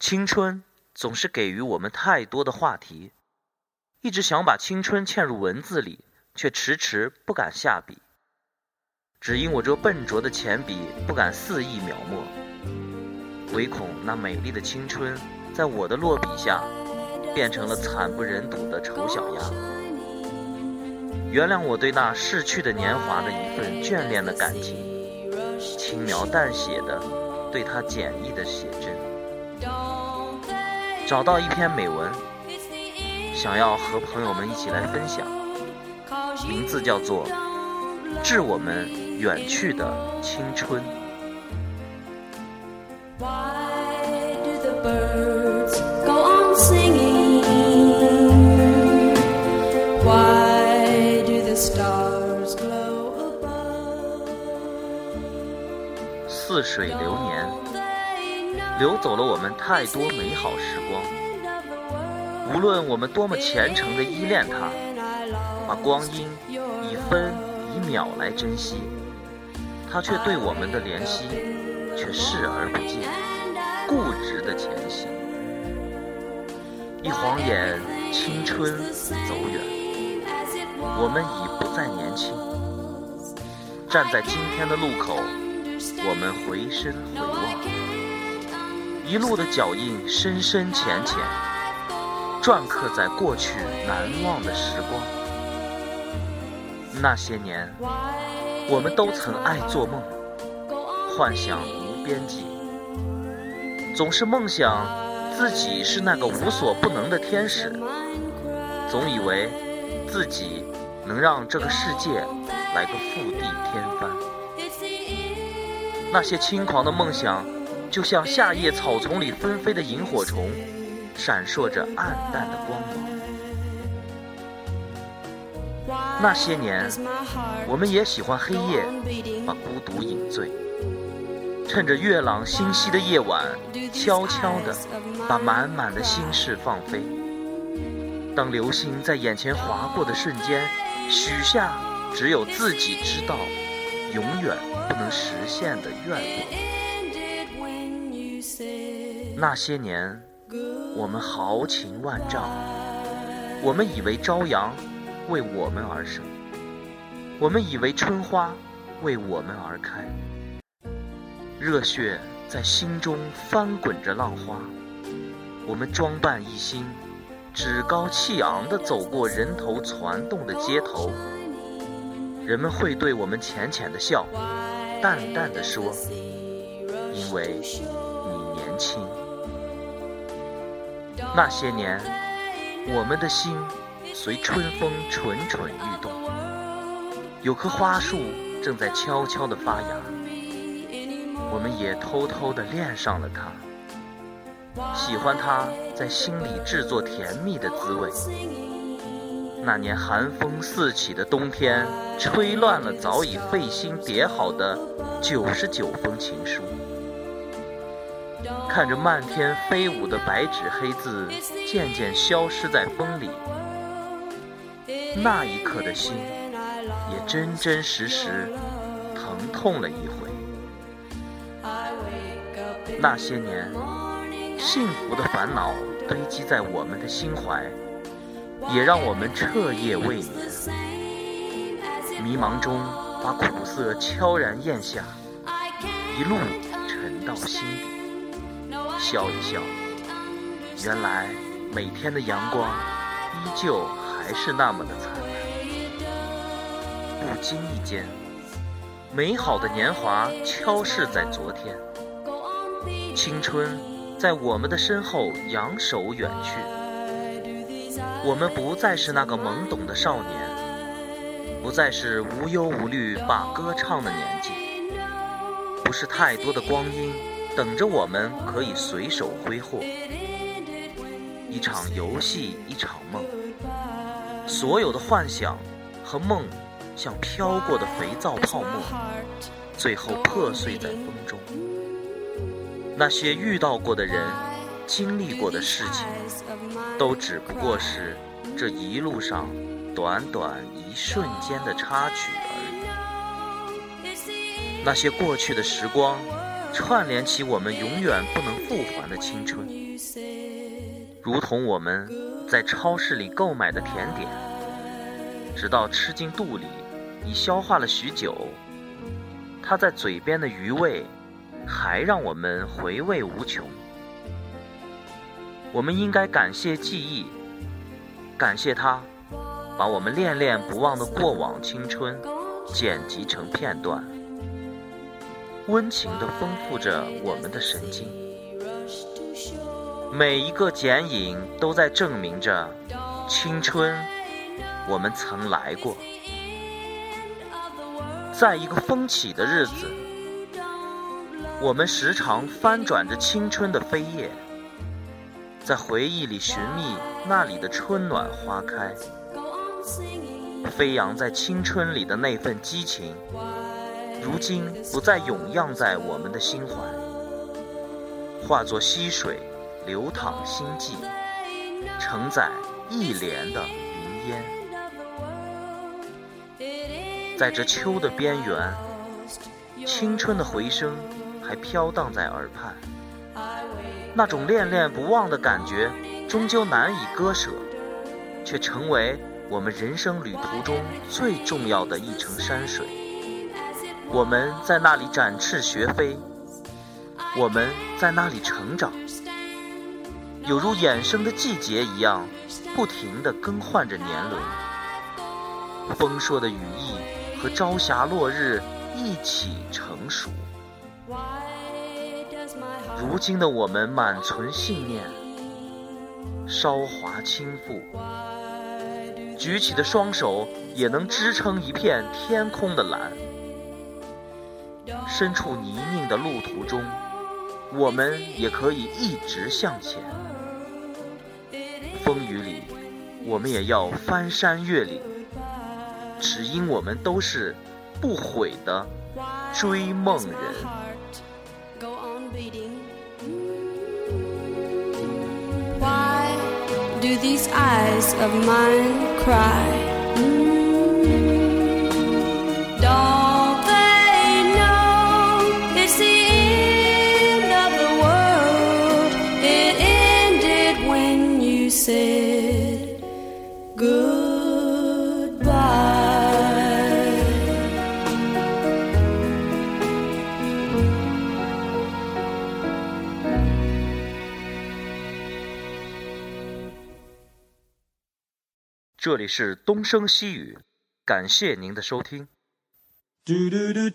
青春总是给予我们太多的话题，一直想把青春嵌入文字里，却迟迟不敢下笔。只因我这笨拙的铅笔不敢肆意描摹，唯恐那美丽的青春在我的落笔下变成了惨不忍睹的丑小鸭。原谅我对那逝去的年华的一份眷恋的感情，轻描淡写的对它简易的写真。找到一篇美文，想要和朋友们一起来分享，名字叫做《致我们》。远去的青春。似水流年，流走了我们太多美好时光。无论我们多么虔诚的依恋它，把光阴以分以秒来珍惜。他却对我们的怜惜却视而不见，固执的前行。一晃眼，青春走远，我们已不再年轻。站在今天的路口，我们回身回望，一路的脚印深深浅浅，篆刻在过去难忘的时光。那些年。我们都曾爱做梦，幻想无边际，总是梦想自己是那个无所不能的天使，总以为自己能让这个世界来个覆地天翻。那些轻狂的梦想，就像夏夜草丛里纷飞的萤火虫，闪烁着暗淡的光芒。那些年，我们也喜欢黑夜，把孤独饮醉。趁着月朗星稀的夜晚，悄悄地把满满的心事放飞。当流星在眼前划过的瞬间，许下只有自己知道，永远不能实现的愿望。那些年，我们豪情万丈，我们以为朝阳。为我们而生，我们以为春花为我们而开，热血在心中翻滚着浪花。我们装扮一新，趾高气昂地走过人头攒动的街头，人们会对我们浅浅的笑，淡淡的说：“因为你年轻。”那些年，我们的心。随春风蠢蠢欲动，有棵花树正在悄悄地发芽，我们也偷偷地恋上了它，喜欢它在心里制作甜蜜的滋味。那年寒风四起的冬天，吹乱了早已费心叠好的九十九封情书，看着漫天飞舞的白纸黑字渐渐消失在风里。那一刻的心，也真真实实疼痛了一回。那些年，幸福的烦恼堆积在我们的心怀，也让我们彻夜未眠。迷茫中，把苦涩悄然咽下，一路沉到心底，笑一笑。原来，每天的阳光依旧。还是那么的灿烂。不经意间，美好的年华悄逝在昨天，青春在我们的身后扬手远去。我们不再是那个懵懂的少年，不再是无忧无虑把歌唱的年纪，不是太多的光阴等着我们可以随手挥霍。一场游戏，一场梦。所有的幻想和梦，像飘过的肥皂泡沫，最后破碎在风中。那些遇到过的人，经历过的事情，都只不过是这一路上短短一瞬间的插曲而已。那些过去的时光，串联起我们永远不能复还的青春，如同我们在超市里购买的甜点，直到吃进肚里，已消化了许久，它在嘴边的余味，还让我们回味无穷。我们应该感谢记忆，感谢它，把我们恋恋不忘的过往青春剪辑成片段。温情地丰富着我们的神经，每一个剪影都在证明着青春，我们曾来过。在一个风起的日子，我们时常翻转着青春的扉页，在回忆里寻觅那里的春暖花开，飞扬在青春里的那份激情。如今不再涌漾在我们的心怀，化作溪水流淌心悸，承载一帘的云烟。在这秋的边缘，青春的回声还飘荡在耳畔，那种恋恋不忘的感觉，终究难以割舍，却成为我们人生旅途中最重要的一程山水。我们在那里展翅学飞，我们在那里成长，有如衍生的季节一样，不停地更换着年轮。丰硕的羽翼和朝霞落日一起成熟。如今的我们满存信念，韶华倾覆，举起的双手也能支撑一片天空的蓝。身处泥泞的路途中，我们也可以一直向前。风雨里，我们也要翻山越岭，只因我们都是不悔的追梦人。这里是东升西雨，感谢您的收听。嘟嘟嘟，